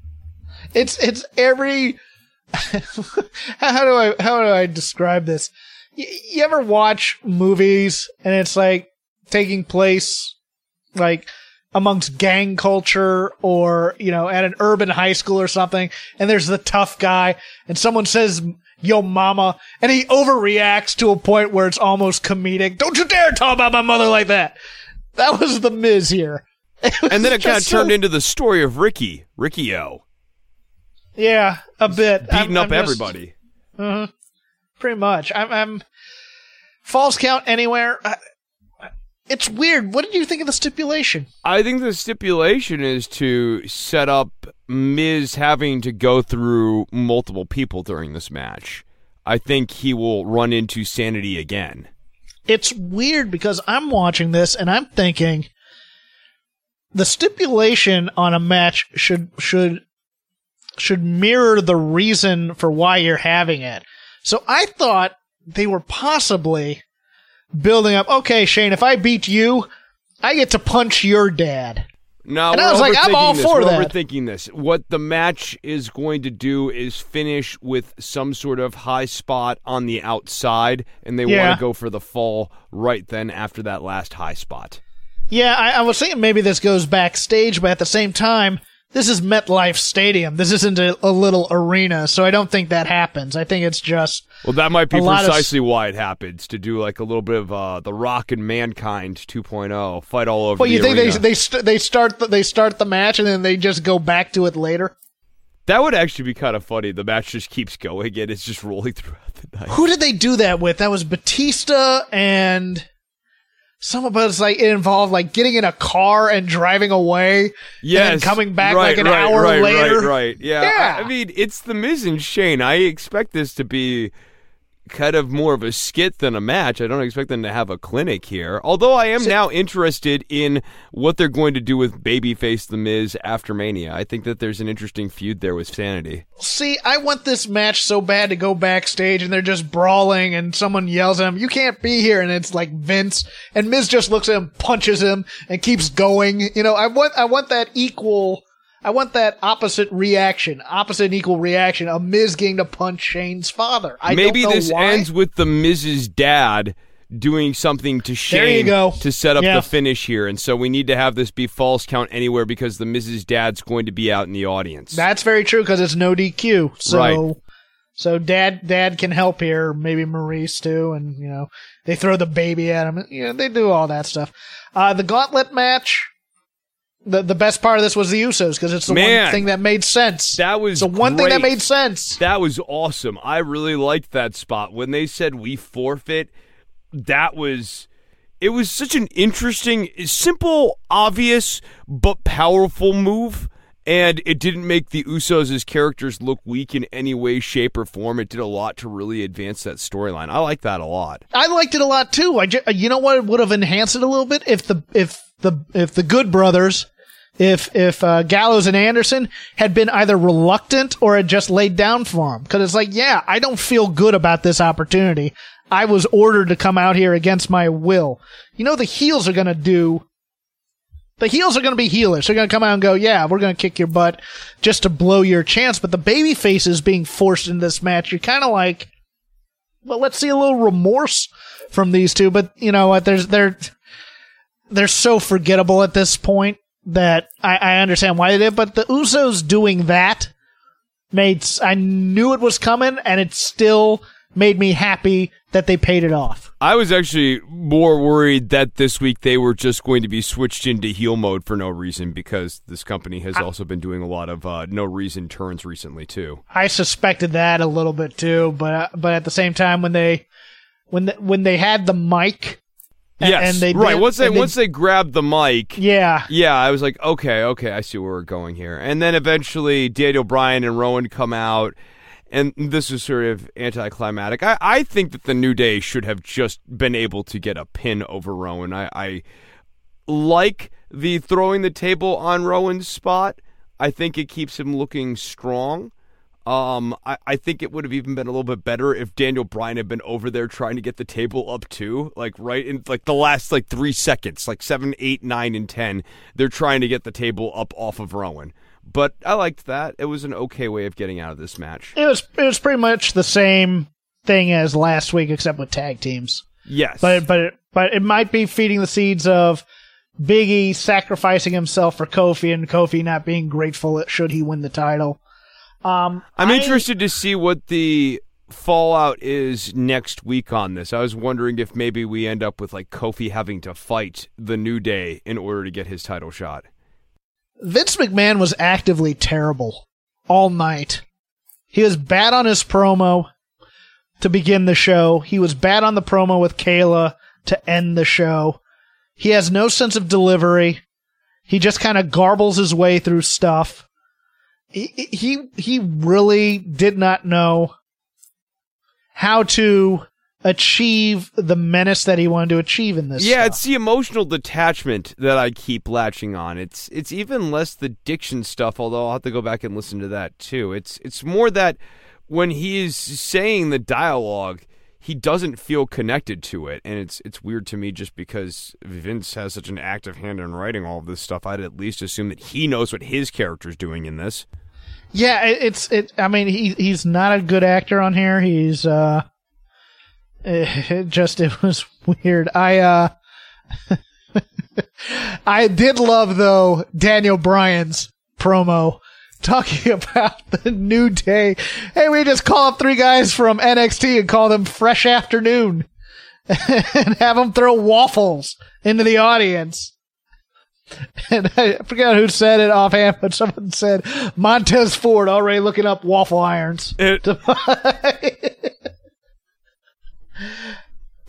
It's it's every. [LAUGHS] how do I how do I describe this? Y- you ever watch movies and it's like taking place like amongst gang culture or you know at an urban high school or something, and there's the tough guy and someone says "Yo, mama," and he overreacts to a point where it's almost comedic. Don't you dare talk about my mother like that. That was the Miz here. [LAUGHS] And then it kind of so- turned into the story of Ricky, Ricky O, Yeah, a bit. beating I'm- up I'm just- everybody. Mm-hmm. pretty much. I'm, I'm falls count anywhere. I, it's weird. What did you think of the stipulation? I think the stipulation is to set up Miz having to go through multiple people during this match. I think he will run into sanity again. It's weird because I'm watching this and I'm thinking the stipulation on a match should should should mirror the reason for why you're having it. So I thought they were possibly building up. Okay, Shane, if I beat you, I get to punch your dad. No, And I was like, I'm all this. for we're that. Overthinking this. What the match is going to do is finish with some sort of high spot on the outside, and they Yeah. want to go for the fall right then after that last high spot. Yeah, I, I was thinking maybe this goes backstage, but at the same time, this is MetLife Stadium. This isn't a, a little arena, so I don't think that happens. I think it's just Well, that might be lot of precisely why it happens to do like a little bit of uh, the Rock and Mankind 2.0 fight all over. Well, the you think arena. they they st- they start the, they start the match and then they just go back to it later? That would actually be kind of funny. The match just keeps going and it's just rolling [LAUGHS] throughout the night. Who did they do that with? That was Batista and some of us like it involved like getting in a car and driving away. Yes, and then coming back right, like an right, hour right, later. Right, right. Yeah. Yeah. I, I mean, it's the Miz and Shane. I expect this to be kind of more of a skit than a match. I don't expect them to have a clinic here. Although I am now interested in what they're going to do with Babyface the Miz after Mania. I think that there's an interesting feud there with Sanity. See, I want this match so bad to go backstage and they're just brawling and someone yells at him, you can't be here. And it's like Vince and Miz just looks at him, punches him and keeps going. You know, I want, I want that equal, I want that opposite reaction, opposite and equal reaction of Miz getting to punch Shane's father. I Maybe don't know this why. ends with the Miz's dad doing something to Shane to set up Yeah. the finish here. And so we need to have this be falls count anywhere because the Miz's Dad's going to be out in the audience. That's very true because it's no DQ. So, Right. so dad, dad can help here. Maybe Maurice too. And, you know, they throw the baby at him. You know, they do all that stuff. Uh, the gauntlet match. The, the best part of this was the Usos because it's the Man. one thing that made sense. That was It's the one thing that made sense. That was awesome. I really liked that spot. When they said we forfeit, that was it was such an interesting, simple, obvious, but powerful move. And it didn't make the Usos as characters look weak in any way, shape, or form. It did a lot to really advance that storyline. I like that a lot. I liked it a lot too. I ju- you know what would have enhanced it a little bit if the if the if the Good Brothers, if if uh, Gallows and Anderson had been either reluctant or had just laid down for him, because it's like, yeah, I don't feel good about this opportunity. I was ordered to come out here against my will. You know the heels are gonna do. The heels are going to be healers. They're going to come out and go, yeah, we're going to kick your butt just to blow your chance. But the baby faces being forced into this match, you're kind of like, well, let's see a little remorse from these two. But you know what? There's they're they're so forgettable at this point that I, I understand why they did. But the Usos doing that made I knew it was coming, and it still made me happy that they paid it off. I was actually more worried that this week they were just going to be switched into heel mode for no reason because this company has also been doing a lot of uh, no reason turns recently too. I suspected that a little bit too, but but at the same time, when they when the, when they had the mic Yes, and they right. did- once they they- once they grabbed the mic, yeah, yeah, I was like, okay, okay, I see where we're going here. And then eventually, Daniel Bryan and Rowan come out, and this is sort of anticlimactic. I, I think that the New Day should have just been able to get a pin over Rowan. I, I like the throwing the table on Rowan's spot. I think it keeps him looking strong. Um, I, I think it would have even been a little bit better if Daniel Bryan had been over there trying to get the table up too, like right in like the last like three seconds, like seven, eight, nine, and ten. They're trying to get the table up off of Rowan. But I liked that. It was an okay way of getting out of this match. it was it was pretty much the same thing as last week, except with tag teams. Yes, But but but it might be feeding the seeds of Biggie sacrificing himself for Kofi and Kofi not being grateful should he win the title. Um, I'm I- interested to see what the fallout is next week on this. I was wondering if maybe we end up with like Kofi having to fight the New Day in order to get his title shot. Vince McMahon was actively terrible all night. He was bad on his promo to begin the show. He was bad on the promo with Kayla to end the show. He has no sense of delivery. He just kind of garbles his way through stuff. He, he, he really did not know how to achieve the menace that he wanted to achieve in this. Yeah, stuff. it's the emotional detachment that I keep latching on. It's it's even less the diction stuff, although I'll have to go back and listen to that too. It's it's more that when he is saying the dialogue, he doesn't feel connected to it, and it's it's weird to me just because Vince has such an active hand in writing all of this stuff. I'd at least assume that he knows what his character's doing in this. Yeah, it, it's it. I mean, he he's not a good actor on here. He's uh, [LAUGHS] it just it was weird. I uh, [LAUGHS] I did love though Daniel Bryan's promo talking [LAUGHS] about the new day. Hey, we just call up three guys from NXT and call them Fresh Afternoon and have them throw waffles into the audience. And I forgot who said it offhand, but someone said Montez Ford already looking up waffle irons. It, [LAUGHS]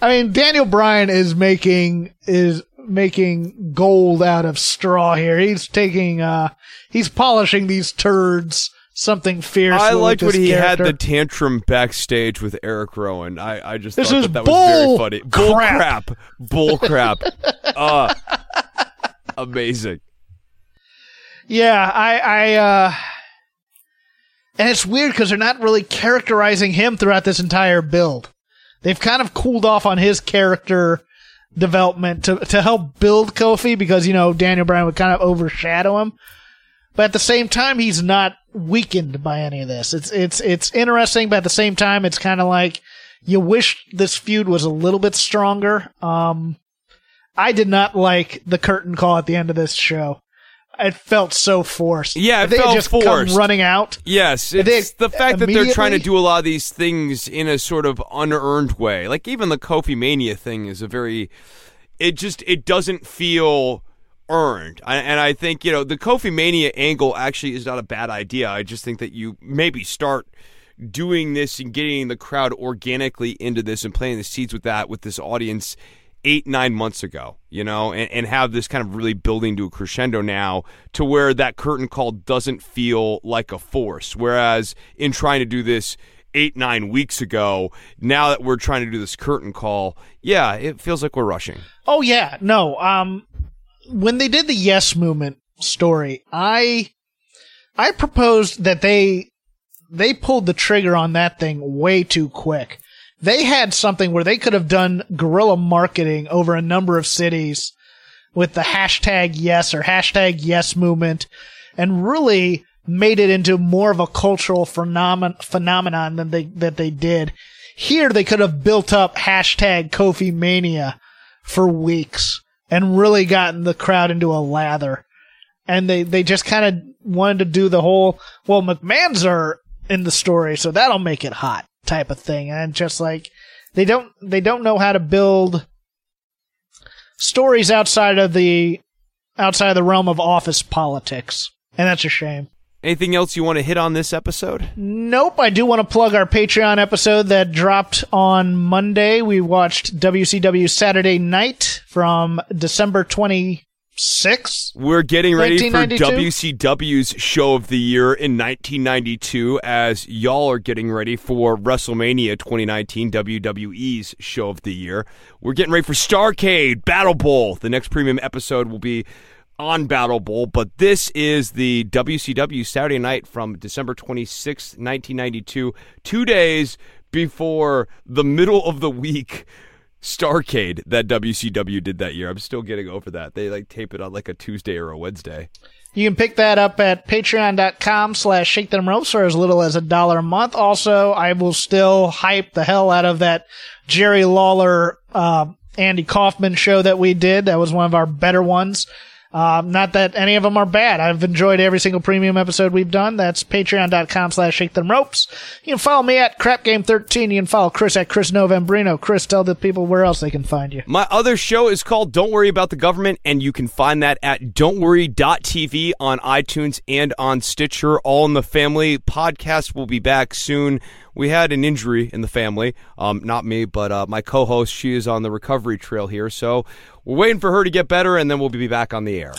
I mean, Daniel Bryan is making is making gold out of straw here. He's taking uh he's polishing these turds something fierce. I liked when he character. had the tantrum backstage with Eric Rowan. I, I just This thought is that, that was very funny. Bull crap. crap. Bull crap. [LAUGHS] uh, [LAUGHS] amazing. Yeah, I, I, uh, and it's weird because they're not really characterizing him throughout this entire build. They've kind of cooled off on his character development to, to help build Kofi because, you know, Daniel Bryan would kind of overshadow him. But at the same time, he's not weakened by any of this. It's, it's, it's interesting, but at the same time, it's kind of like you wish this feud was a little bit stronger. Um, I did not like the curtain call at the end of this show. It felt so forced. Yeah, it If they felt just come forced. running out. Yes, They- the fact that they're trying to do a lot of these things in a sort of unearned way. Like even the Kofi Mania thing is a very it just it doesn't feel earned. I, and I think, you know, the Kofi Mania angle actually is not a bad idea. I just think that you maybe start doing this and getting the crowd organically into this and playing the seeds with that with this audience eight nine months ago you know and, and have this kind of really building to a crescendo now to where that curtain call doesn't feel like a force whereas in trying to do this eight nine weeks ago now that we're trying to do this curtain call yeah it feels like we're rushing Oh yeah, no. Um, when they did the Yes Movement story, I, I proposed that they, they pulled the trigger on that thing way too quick. They had something where they could have done guerrilla marketing over a number of cities with the hashtag yes or hashtag yes movement and really made it into more of a cultural phenomenon phenomenon than they that they did. Here they could have built up hashtag Kofi Mania for weeks and really gotten the crowd into a lather. And they, they just kind of wanted to do the whole, well, McMahon's are in the story, so that'll make it hot type of thing. And just like, they don't, they don't know how to build stories outside of the, outside of the realm of office politics. And that's a shame. Anything else you want to hit on this episode? Nope. I do want to plug our Patreon episode that dropped on Monday. We watched WCW Saturday Night from December 26th. We're getting ready for WCW's show of the year in 1992 as y'all are getting ready for WrestleMania 2019, WWE's show of the year. We're getting ready for Starcade Battle Bowl. The next premium episode will be on Battle Bowl, but this is the WCW Saturday night from December 26th, 1992, two days before the middle of the week Starcade that WCW did that year. I'm still getting over that. They like tape it on like a Tuesday or a Wednesday. You can pick that up at patreon.com slash shake them ropes for as little as a dollar a month. Also, I will still hype the hell out of that Jerry Lawler, uh, Andy Kaufman show that we did. That was one of our better ones. Um, not that any of them are bad. I've enjoyed every single premium episode we've done. That's patreon.com slash shake them ropes. You can follow me at crapgame13. You can follow Chris at Chris Novembrino. Chris, tell the people where else they can find you. My other show is called Don't Worry About the Government, and you can find that at don'tworry.tv on iTunes and on Stitcher. All in the Family podcast will be back soon. We had an injury in the family. Um, not me, but uh, my co host. She is on the recovery trail here. So we're waiting for her to get better, and then we'll be back on the air.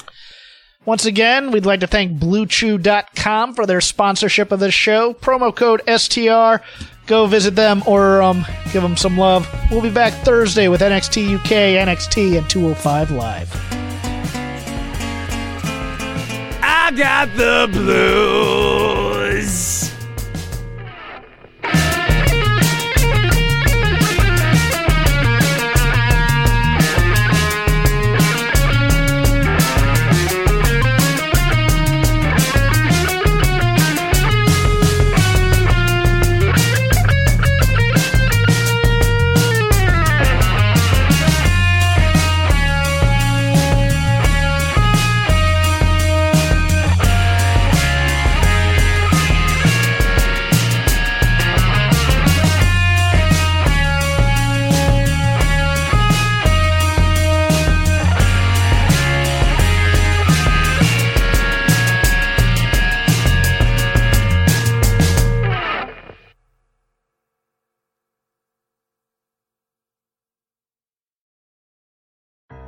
Once again, we'd like to thank BlueChew.com for their sponsorship of this show. Promo code STR. Go visit them or um, give them some love. We'll be back Thursday with NXT UK, NXT, and 205 Live. I got the blues.